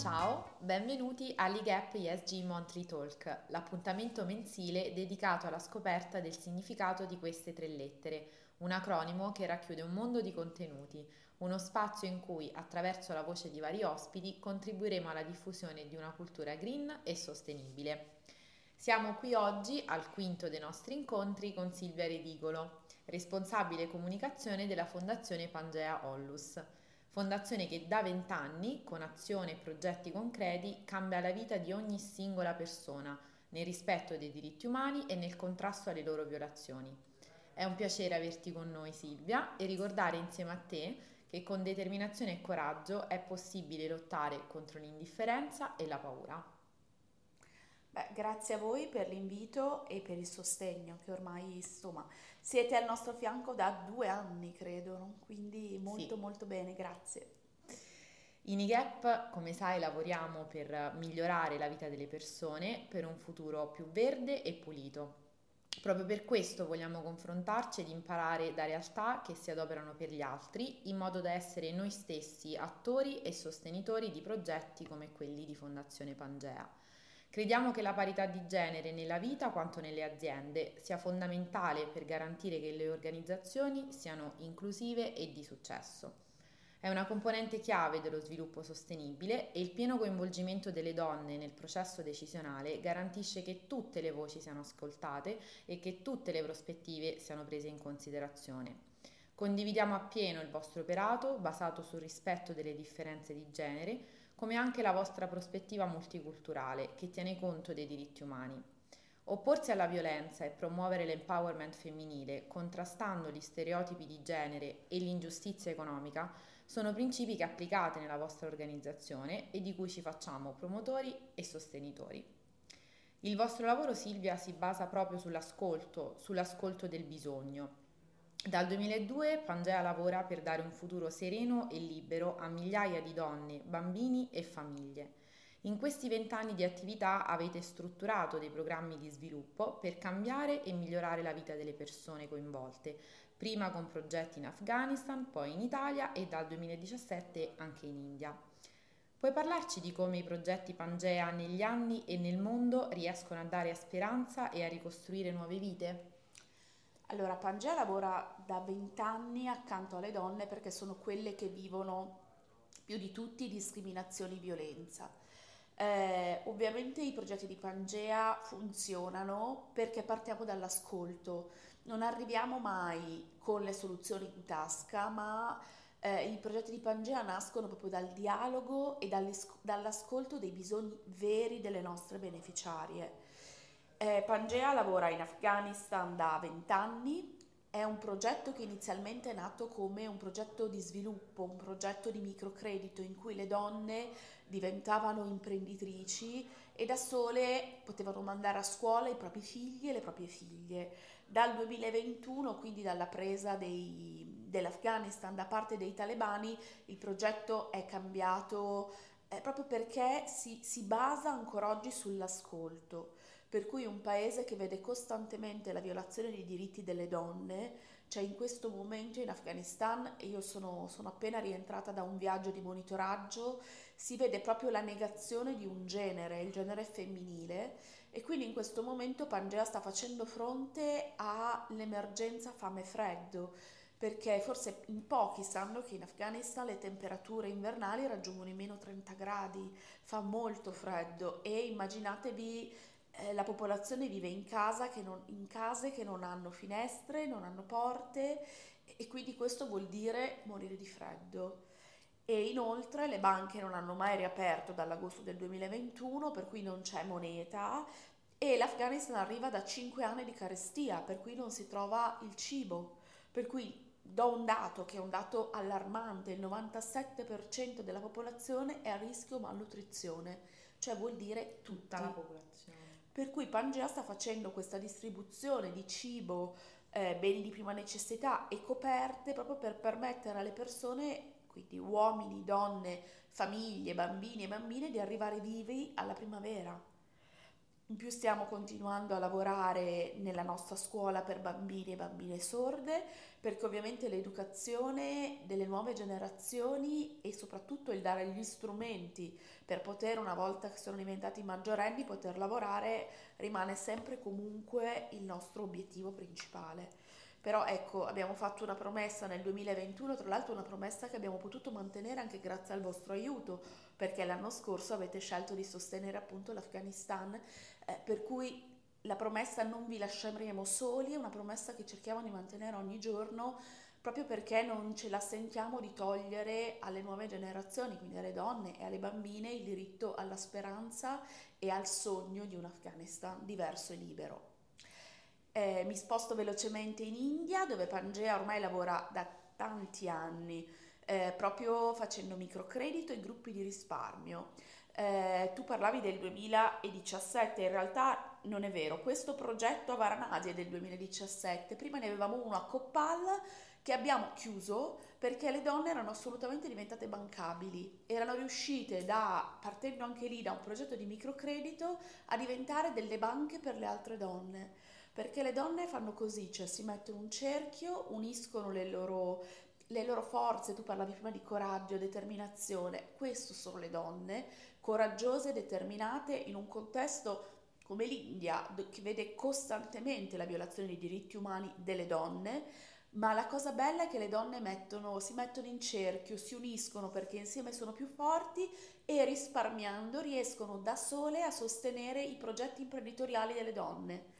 Ciao, benvenuti all'IGAP ESG Monthly Talk, l'appuntamento mensile dedicato alla scoperta del significato di queste tre lettere, un acronimo che racchiude un mondo di contenuti, uno spazio in cui, attraverso la voce di vari ospiti, contribuiremo alla diffusione di una cultura green e sostenibile. Siamo qui oggi al quinto dei nostri incontri con Silvia Redigolo, responsabile comunicazione della Fondazione Pangea Ollus fondazione che da vent'anni, con azione e progetti concreti, cambia la vita di ogni singola persona, nel rispetto dei diritti umani e nel contrasto alle loro violazioni. È un piacere averti con noi Silvia e ricordare insieme a te che con determinazione e coraggio è possibile lottare contro l'indifferenza e la paura. Beh, grazie a voi per l'invito e per il sostegno che ormai insomma siete al nostro fianco da due anni credo, quindi molto sì. molto bene, grazie. In IGAP, come sai, lavoriamo per migliorare la vita delle persone per un futuro più verde e pulito. Proprio per questo vogliamo confrontarci ed imparare da realtà che si adoperano per gli altri, in modo da essere noi stessi attori e sostenitori di progetti come quelli di Fondazione Pangea. Crediamo che la parità di genere nella vita quanto nelle aziende sia fondamentale per garantire che le organizzazioni siano inclusive e di successo. È una componente chiave dello sviluppo sostenibile e il pieno coinvolgimento delle donne nel processo decisionale garantisce che tutte le voci siano ascoltate e che tutte le prospettive siano prese in considerazione. Condividiamo appieno il vostro operato basato sul rispetto delle differenze di genere, come anche la vostra prospettiva multiculturale che tiene conto dei diritti umani. Opporsi alla violenza e promuovere l'empowerment femminile, contrastando gli stereotipi di genere e l'ingiustizia economica, sono principi che applicate nella vostra organizzazione e di cui ci facciamo promotori e sostenitori. Il vostro lavoro, Silvia, si basa proprio sull'ascolto, sull'ascolto del bisogno dal 2002 Pangea lavora per dare un futuro sereno e libero a migliaia di donne, bambini e famiglie. In questi vent'anni di attività avete strutturato dei programmi di sviluppo per cambiare e migliorare la vita delle persone coinvolte, prima con progetti in Afghanistan, poi in Italia e dal 2017 anche in India. Puoi parlarci di come i progetti Pangea negli anni e nel mondo riescono a dare speranza e a ricostruire nuove vite? Allora, Pangea lavora da vent'anni accanto alle donne perché sono quelle che vivono più di tutti discriminazioni e violenza. Eh, ovviamente i progetti di Pangea funzionano perché partiamo dall'ascolto, non arriviamo mai con le soluzioni in tasca, ma eh, i progetti di Pangea nascono proprio dal dialogo e dall'ascolto dei bisogni veri delle nostre beneficiarie. Eh, Pangea lavora in Afghanistan da 20 anni, è un progetto che inizialmente è nato come un progetto di sviluppo, un progetto di microcredito in cui le donne diventavano imprenditrici e da sole potevano mandare a scuola i propri figli e le proprie figlie. Dal 2021, quindi dalla presa dei, dell'Afghanistan da parte dei talebani, il progetto è cambiato eh, proprio perché si, si basa ancora oggi sull'ascolto. Per cui un paese che vede costantemente la violazione dei diritti delle donne, cioè in questo momento in Afghanistan, e io sono, sono appena rientrata da un viaggio di monitoraggio, si vede proprio la negazione di un genere, il genere femminile, e quindi in questo momento Pangea sta facendo fronte all'emergenza fame-freddo perché forse in pochi sanno che in Afghanistan le temperature invernali raggiungono i meno 30 gradi, fa molto freddo e immaginatevi eh, la popolazione vive in, casa che non, in case che non hanno finestre, non hanno porte e quindi questo vuol dire morire di freddo. E inoltre le banche non hanno mai riaperto dall'agosto del 2021, per cui non c'è moneta e l'Afghanistan arriva da 5 anni di carestia, per cui non si trova il cibo. Per cui do un dato che è un dato allarmante, il 97% della popolazione è a rischio malnutrizione, cioè vuol dire tutta tutti. la popolazione. Per cui Pangea sta facendo questa distribuzione di cibo, eh, beni di prima necessità e coperte proprio per permettere alle persone, quindi uomini, donne, famiglie, bambini e bambine, di arrivare vivi alla primavera. In più stiamo continuando a lavorare nella nostra scuola per bambini e bambine sorde, perché ovviamente l'educazione delle nuove generazioni e soprattutto il dare gli strumenti per poter, una volta che sono diventati maggiorenni, poter lavorare rimane sempre comunque il nostro obiettivo principale. Però ecco, abbiamo fatto una promessa nel 2021, tra l'altro una promessa che abbiamo potuto mantenere anche grazie al vostro aiuto, perché l'anno scorso avete scelto di sostenere appunto l'Afghanistan, eh, per cui la promessa non vi lasceremo soli, è una promessa che cerchiamo di mantenere ogni giorno proprio perché non ce la sentiamo di togliere alle nuove generazioni, quindi alle donne e alle bambine, il diritto alla speranza e al sogno di un Afghanistan diverso e libero. Eh, mi sposto velocemente in India dove Pangea ormai lavora da tanti anni eh, proprio facendo microcredito e gruppi di risparmio. Eh, tu parlavi del 2017, in realtà non è vero, questo progetto a Varanasi è del 2017, prima ne avevamo uno a Coppal che abbiamo chiuso perché le donne erano assolutamente diventate bancabili, erano riuscite da, partendo anche lì da un progetto di microcredito, a diventare delle banche per le altre donne. Perché le donne fanno così, cioè si mettono un cerchio, uniscono le loro, le loro forze, tu parlavi prima di coraggio, determinazione, questo sono le donne, coraggiose, determinate in un contesto come l'India, che vede costantemente la violazione dei diritti umani delle donne, ma la cosa bella è che le donne mettono, si mettono in cerchio, si uniscono perché insieme sono più forti e risparmiando riescono da sole a sostenere i progetti imprenditoriali delle donne.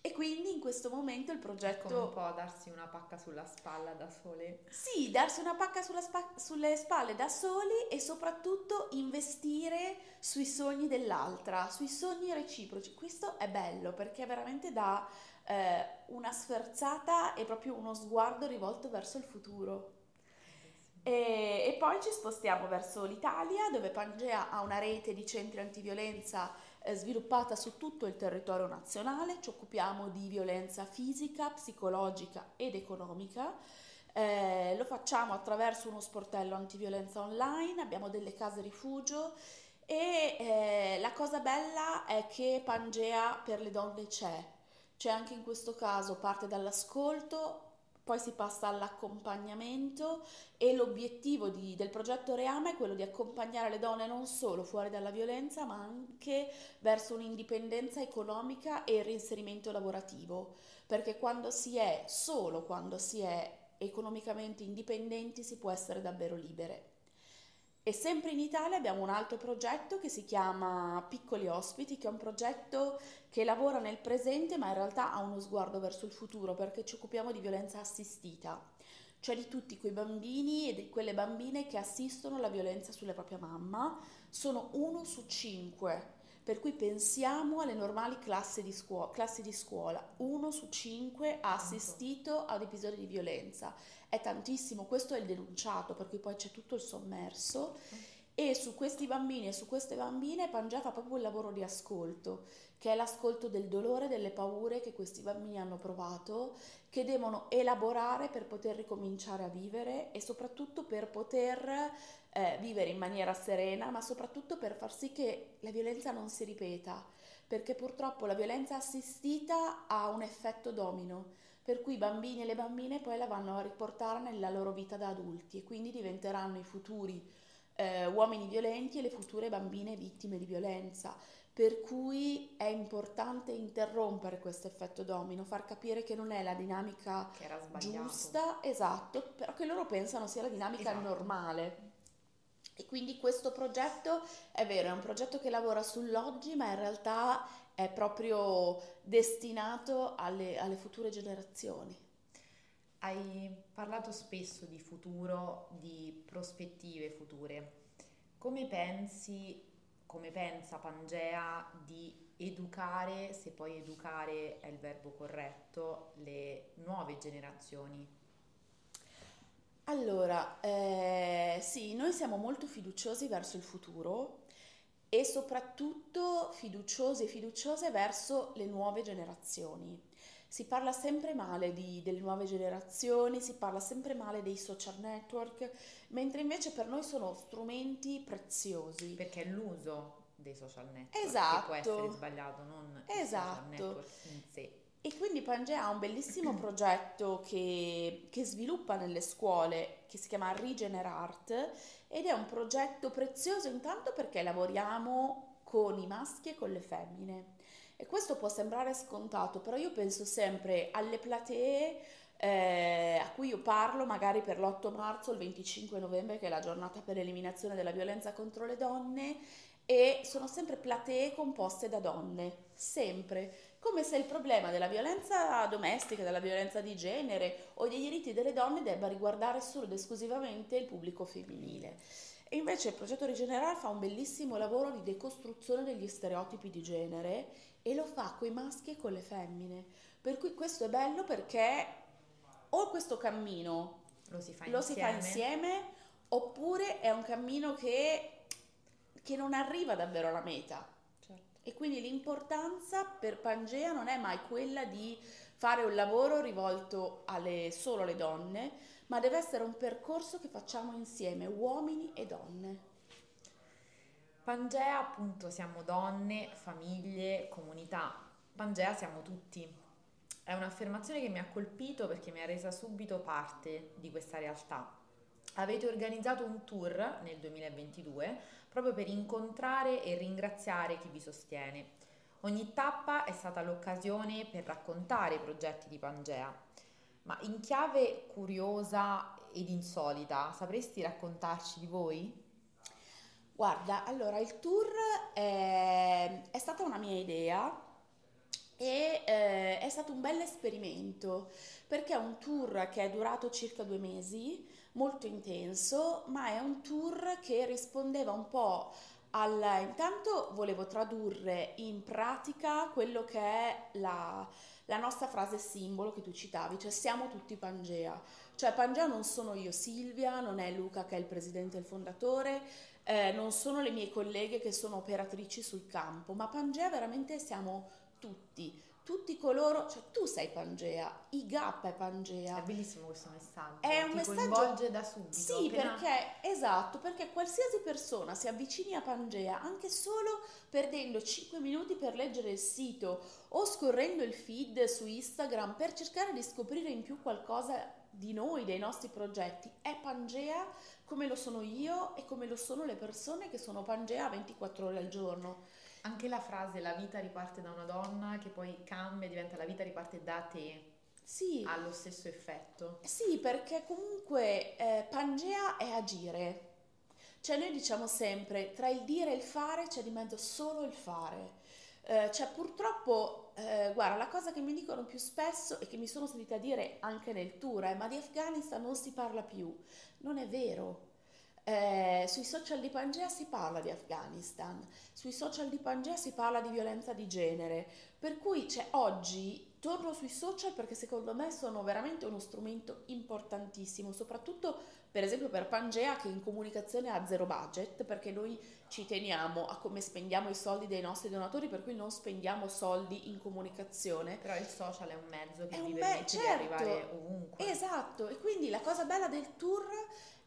E quindi in questo momento il progetto... Come un po' darsi una pacca sulla spalla da sole. Sì, darsi una pacca spa... sulle spalle da soli e soprattutto investire sui sogni dell'altra, sui sogni reciproci. Questo è bello perché veramente dà eh, una sferzata e proprio uno sguardo rivolto verso il futuro. E, e poi ci spostiamo verso l'Italia dove Pangea ha una rete di centri antiviolenza sviluppata su tutto il territorio nazionale, ci occupiamo di violenza fisica, psicologica ed economica. Eh, lo facciamo attraverso uno sportello antiviolenza online, abbiamo delle case rifugio e eh, la cosa bella è che Pangea per le donne c'è, c'è anche in questo caso parte dall'ascolto, poi si passa all'accompagnamento e l'obiettivo di, del progetto Reama è quello di accompagnare le donne non solo fuori dalla violenza ma anche verso un'indipendenza economica e il reinserimento lavorativo, perché quando si è solo, quando si è economicamente indipendenti si può essere davvero libere. E sempre in Italia abbiamo un altro progetto che si chiama Piccoli Ospiti, che è un progetto che lavora nel presente ma in realtà ha uno sguardo verso il futuro perché ci occupiamo di violenza assistita, cioè di tutti quei bambini e di quelle bambine che assistono alla violenza sulla propria mamma. Sono uno su cinque per cui pensiamo alle normali classi di, scuola, classi di scuola. Uno su cinque ha assistito ad episodi di violenza. È tantissimo, questo è il denunciato, per cui poi c'è tutto il sommerso. E su questi bambini e su queste bambine Pangea fa proprio il lavoro di ascolto, che è l'ascolto del dolore, delle paure che questi bambini hanno provato, che devono elaborare per poter ricominciare a vivere e soprattutto per poter eh, vivere in maniera serena, ma soprattutto per far sì che la violenza non si ripeta, perché purtroppo la violenza assistita ha un effetto domino, per cui i bambini e le bambine poi la vanno a riportare nella loro vita da adulti e quindi diventeranno i futuri eh, uomini violenti e le future bambine vittime di violenza. Per cui è importante interrompere questo effetto domino, far capire che non è la dinamica giusta, esatto, però che loro pensano sia la dinamica esatto. normale. E quindi questo progetto è vero, è un progetto che lavora sull'oggi, ma in realtà è proprio destinato alle, alle future generazioni. Hai parlato spesso di futuro, di prospettive future. Come pensi, come pensa Pangea di educare, se poi educare è il verbo corretto, le nuove generazioni? Allora, eh, sì, noi siamo molto fiduciosi verso il futuro e soprattutto fiduciosi e fiduciose verso le nuove generazioni. Si parla sempre male di, delle nuove generazioni, si parla sempre male dei social network, mentre invece per noi sono strumenti preziosi. Perché l'uso dei social network, Esatto. che può essere sbagliato, non il Esatto. social network in sé. E quindi Pangea ha un bellissimo progetto che, che sviluppa nelle scuole che si chiama Regenerart ed è un progetto prezioso intanto perché lavoriamo con i maschi e con le femmine. E questo può sembrare scontato, però io penso sempre alle platee eh, a cui io parlo magari per l'8 marzo, il 25 novembre, che è la giornata per l'eliminazione della violenza contro le donne, e sono sempre platee composte da donne, sempre come se il problema della violenza domestica, della violenza di genere o dei diritti delle donne debba riguardare solo ed esclusivamente il pubblico femminile. E invece il progetto Rigenerare fa un bellissimo lavoro di decostruzione degli stereotipi di genere e lo fa con i maschi e con le femmine. Per cui questo è bello perché o questo cammino Lo si fa lo si fa insieme oppure è un cammino che, che non arriva davvero alla meta. E quindi l'importanza per Pangea non è mai quella di fare un lavoro rivolto alle, solo alle donne, ma deve essere un percorso che facciamo insieme, uomini e donne. Pangea, appunto, siamo donne, famiglie, comunità. Pangea siamo tutti. È un'affermazione che mi ha colpito perché mi ha resa subito parte di questa realtà. Avete organizzato un tour nel 2022 proprio per incontrare e ringraziare chi vi sostiene. Ogni tappa è stata l'occasione per raccontare i progetti di Pangea. Ma in chiave curiosa ed insolita, sapresti raccontarci di voi? Guarda, allora il tour è, è stata una mia idea e eh, è stato un bel esperimento perché è un tour che è durato circa due mesi, molto intenso, ma è un tour che rispondeva un po' al... Intanto volevo tradurre in pratica quello che è la, la nostra frase simbolo che tu citavi, cioè siamo tutti Pangea. Cioè Pangea non sono io Silvia, non è Luca che è il presidente e il fondatore, eh, non sono le mie colleghe che sono operatrici sul campo, ma Pangea veramente siamo tutti, tutti coloro, cioè tu sei Pangea, i GAP è Pangea. È bellissimo questo messaggio. È un Ti messaggio- coinvolge da subito. Sì, appena- perché esatto, perché qualsiasi persona si avvicini a Pangea anche solo perdendo 5 minuti per leggere il sito o scorrendo il feed su Instagram per cercare di scoprire in più qualcosa di noi, dei nostri progetti, è Pangea come lo sono io e come lo sono le persone che sono Pangea 24 ore al giorno. Anche la frase la vita riparte da una donna che poi cambia, diventa la vita riparte da te, Sì, ha lo stesso effetto. Sì, perché comunque eh, Pangea è agire. Cioè noi diciamo sempre, tra il dire e il fare c'è di mezzo solo il fare. Eh, cioè purtroppo, eh, guarda, la cosa che mi dicono più spesso e che mi sono sentita dire anche nel tour è ma di Afghanistan non si parla più. Non è vero. Eh, sui social di Pangea si parla di Afghanistan, sui social di Pangea si parla di violenza di genere, per cui cioè, oggi torno sui social perché secondo me sono veramente uno strumento importantissimo, soprattutto per esempio per Pangea che in comunicazione ha zero budget, perché noi ci teniamo a come spendiamo i soldi dei nostri donatori, per cui non spendiamo soldi in comunicazione. Però il social è un mezzo che È un me- di certo. arrivare ovunque. Esatto, e quindi la cosa bella del tour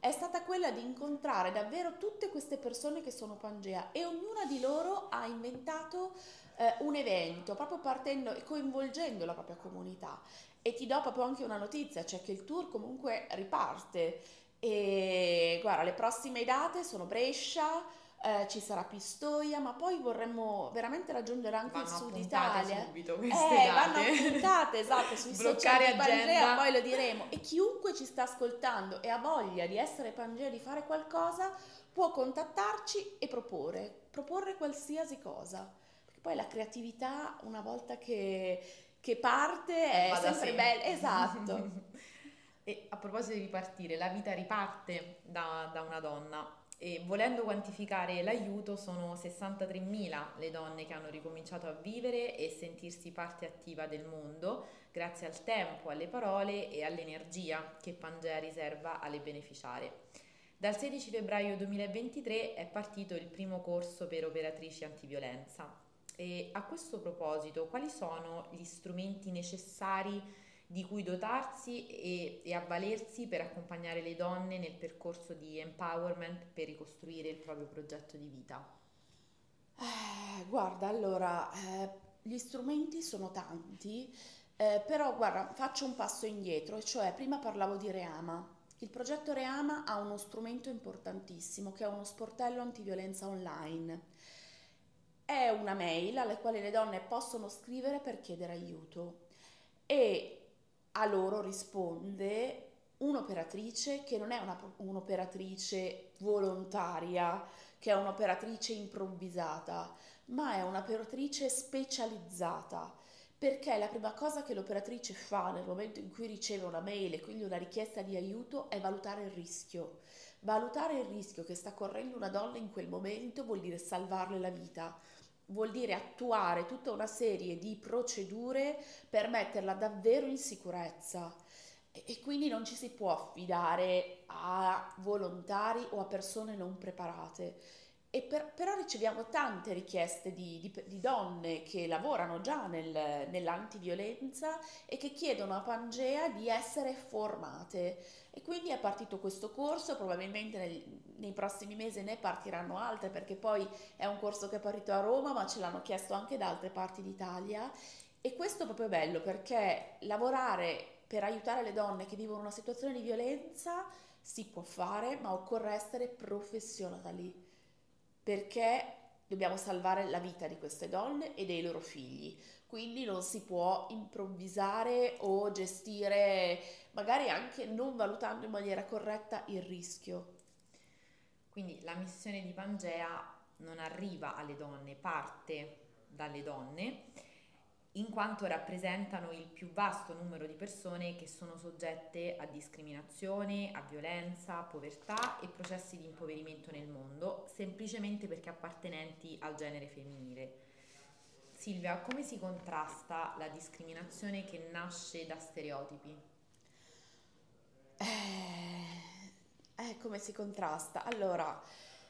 è stata quella di incontrare davvero tutte queste persone che sono Pangea e ognuna di loro ha inventato eh, un evento, proprio partendo e coinvolgendo la propria comunità. E ti do proprio anche una notizia, cioè che il tour comunque riparte. E guarda, le prossime date sono Brescia, eh, ci sarà Pistoia, ma poi vorremmo veramente raggiungere anche Vanno il sud Italia. subito queste Eh, vanno date. appuntate, esatto, sui Bloccare social di Pangea, poi lo diremo. E chiunque ci sta ascoltando e ha voglia di essere Pangea, di fare qualcosa, può contattarci e proporre, proporre qualsiasi cosa. Perché poi la creatività, una volta che, che parte, è Va da sempre bella. Esatto. e a proposito di ripartire, la vita riparte da, da una donna. E volendo quantificare l'aiuto, sono 63.000 le donne che hanno ricominciato a vivere e sentirsi parte attiva del mondo, grazie al tempo, alle parole e all'energia che Pangea riserva alle beneficiarie. Dal 16 febbraio 2023 è partito il primo corso per operatrici antiviolenza. E a questo proposito, quali sono gli strumenti necessari di cui dotarsi e, e avvalersi per accompagnare le donne nel percorso di empowerment per ricostruire il proprio progetto di vita? Eh, guarda, allora, eh, gli strumenti sono tanti, eh, però guarda, faccio un passo indietro, e cioè prima parlavo di Reama. Il progetto Reama ha uno strumento importantissimo che è uno sportello antiviolenza online. È una mail alla quale le donne possono scrivere per chiedere aiuto e a loro risponde un'operatrice che non è una, un'operatrice volontaria, che è un'operatrice improvvisata, ma è un'operatrice specializzata. Perché la prima cosa che l'operatrice fa nel momento in cui riceve una mail e quindi una richiesta di aiuto è valutare il rischio. Valutare il rischio che sta correndo una donna in quel momento vuol dire salvarle la vita, vuol dire attuare tutta una serie di procedure per metterla davvero in sicurezza e quindi non ci si può affidare a volontari o a persone non preparate. Per, però riceviamo tante richieste di, di, di donne che lavorano già nel, nell'antiviolenza e che chiedono a Pangea di essere formate. E quindi è partito questo corso, probabilmente nel, nei prossimi mesi ne partiranno altre perché poi è un corso che è partito a Roma ma ce l'hanno chiesto anche da altre parti d'Italia. E questo è proprio bello perché lavorare per aiutare le donne che vivono una situazione di violenza si può fare, ma occorre essere professionali perché dobbiamo salvare la vita di queste donne e dei loro figli. Quindi non si può improvvisare o gestire, magari anche non valutando in maniera corretta il rischio. Quindi la missione di Pangea non arriva alle donne, parte dalle donne in quanto rappresentano il più vasto numero di persone che sono soggette a discriminazione, a violenza, povertà e processi di impoverimento nel mondo, semplicemente perché appartenenti al genere femminile. Silvia, come si contrasta la discriminazione che nasce da stereotipi? Eh, eh, come si contrasta? Allora,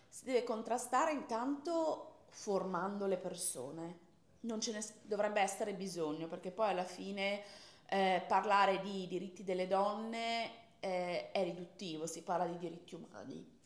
si deve contrastare intanto formando le persone non ce ne dovrebbe essere bisogno perché poi alla fine eh, parlare di diritti delle donne eh, è riduttivo, si parla di diritti umani.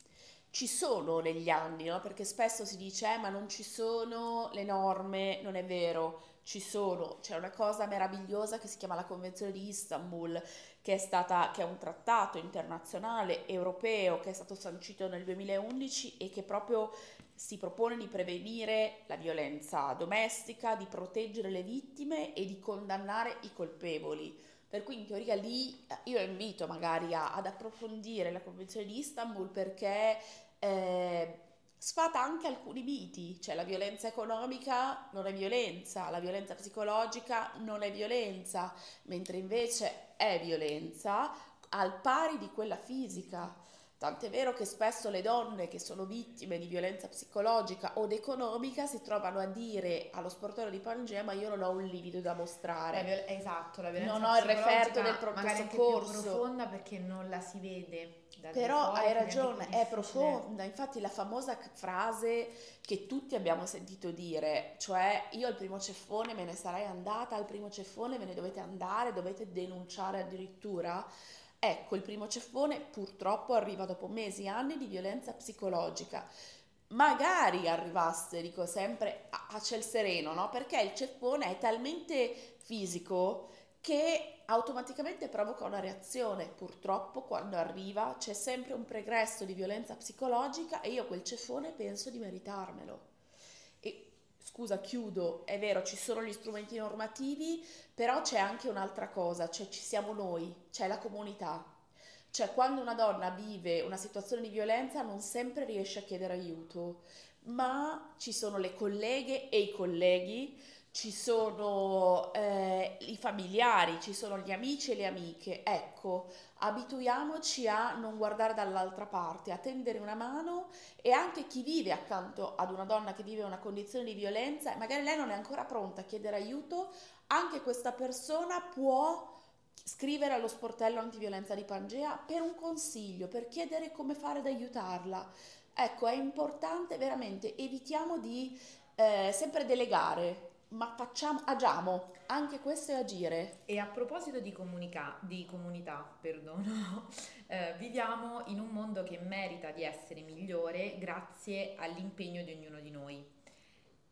Ci sono negli anni, no? perché spesso si dice eh, ma non ci sono le norme, non è vero, ci sono, c'è una cosa meravigliosa che si chiama la Convenzione di Istanbul, che è, stata, che è un trattato internazionale europeo che è stato sancito nel 2011 e che proprio si propone di prevenire la violenza domestica, di proteggere le vittime e di condannare i colpevoli. Per cui in teoria lì eh, io invito magari a, ad approfondire la Convenzione di Istanbul perché eh, sfata anche alcuni miti, cioè la violenza economica non è violenza, la violenza psicologica non è violenza, mentre invece è violenza al pari di quella fisica. Tant'è vero che spesso le donne che sono vittime di violenza psicologica o economica si trovano a dire allo sportello di Pangea ma io non ho un livido da mostrare. La viol- esatto, la violenza Non ho il referto del pronto soccorso. È profonda perché non la si vede. Però hai ragione, è profonda. Infatti la famosa frase che tutti abbiamo sentito dire, cioè io al primo ceffone me ne sarei andata, al primo ceffone ve ne dovete andare, dovete denunciare addirittura Ecco, il primo ceffone purtroppo arriva dopo mesi e anni di violenza psicologica. Magari arrivasse, dico sempre, a, a ciel sereno, no? Perché il ceffone è talmente fisico che automaticamente provoca una reazione. Purtroppo quando arriva c'è sempre un pregresso di violenza psicologica e io quel ceffone penso di meritarmelo scusa, chiudo, è vero, ci sono gli strumenti normativi, però c'è anche un'altra cosa, cioè ci siamo noi, c'è la comunità. Cioè quando una donna vive una situazione di violenza non sempre riesce a chiedere aiuto, ma ci sono le colleghe e i colleghi ci sono eh, i familiari, ci sono gli amici e le amiche. Ecco, abituiamoci a non guardare dall'altra parte, a tendere una mano e anche chi vive accanto ad una donna che vive una condizione di violenza magari lei non è ancora pronta a chiedere aiuto, anche questa persona può scrivere allo sportello antiviolenza di Pangea per un consiglio, per chiedere come fare ad aiutarla. Ecco, è importante veramente, evitiamo di eh, sempre delegare, ma facciamo, agiamo, anche questo è agire. E a proposito di, comunica- di comunità, perdono, eh, viviamo in un mondo che merita di essere migliore grazie all'impegno di ognuno di noi.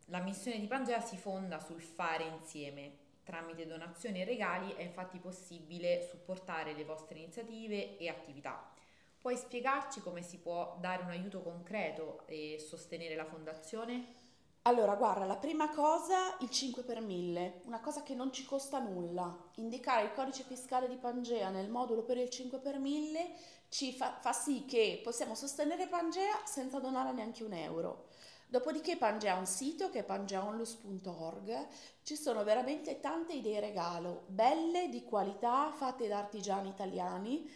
La missione di Pangea si fonda sul fare insieme. Tramite donazioni e regali è infatti possibile supportare le vostre iniziative e attività. Puoi spiegarci come si può dare un aiuto concreto e sostenere la fondazione? Allora, guarda, la prima cosa, il 5 per 1000, una cosa che non ci costa nulla. Indicare il codice fiscale di Pangea nel modulo per il 5 per 1000 ci fa, fa sì che possiamo sostenere Pangea senza donare neanche un euro. Dopodiché Pangea ha un sito che è pangeaonlus.org, ci sono veramente tante idee regalo, belle, di qualità, fatte da artigiani italiani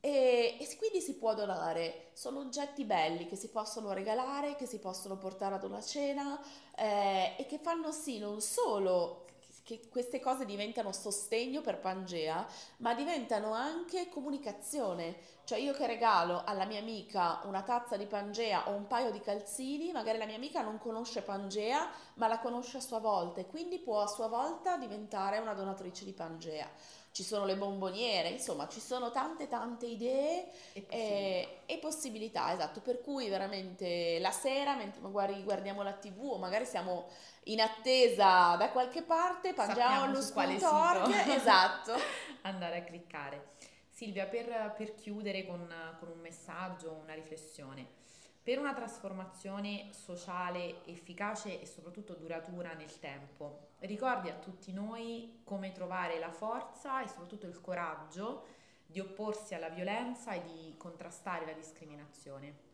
e, e, quindi si può donare, sono oggetti belli che si possono regalare, che si possono portare ad una cena eh, e che fanno sì non solo che queste cose diventano sostegno per Pangea, ma diventano anche comunicazione. Cioè io che regalo alla mia amica una tazza di Pangea o un paio di calzini, magari la mia amica non conosce Pangea, ma la conosce a sua volta e quindi può a sua volta diventare una donatrice di Pangea ci sono le bomboniere, insomma ci sono tante tante idee e possibilità, e, e possibilità esatto, per cui veramente la sera mentre magari guardiamo la tv o magari siamo in attesa da qualche parte, pangiamo lo spuntorg, esatto, andare a cliccare. Silvia, per, per chiudere con, con un messaggio, una riflessione, per una trasformazione sociale efficace e soprattutto duratura nel tempo, ricordi a tutti noi come trovare la forza e soprattutto il coraggio di opporsi alla violenza e di contrastare la discriminazione.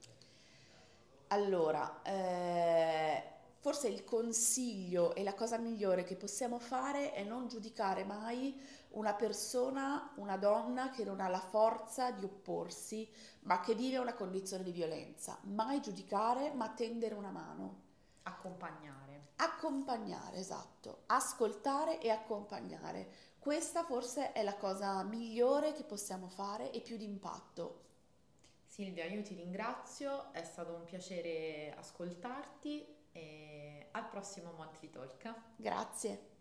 Allora, eh, forse il consiglio e la cosa migliore che possiamo fare è non giudicare mai una persona, una donna che non ha la forza di opporsi, ma che vive una condizione di violenza. Mai giudicare, ma tendere una mano. Accompagnare. Accompagnare, esatto. Ascoltare e accompagnare. Questa forse è la cosa migliore che possiamo fare e più d'impatto. Silvia, io ti ringrazio, è stato un piacere ascoltarti e al prossimo Monthly Talk. Grazie.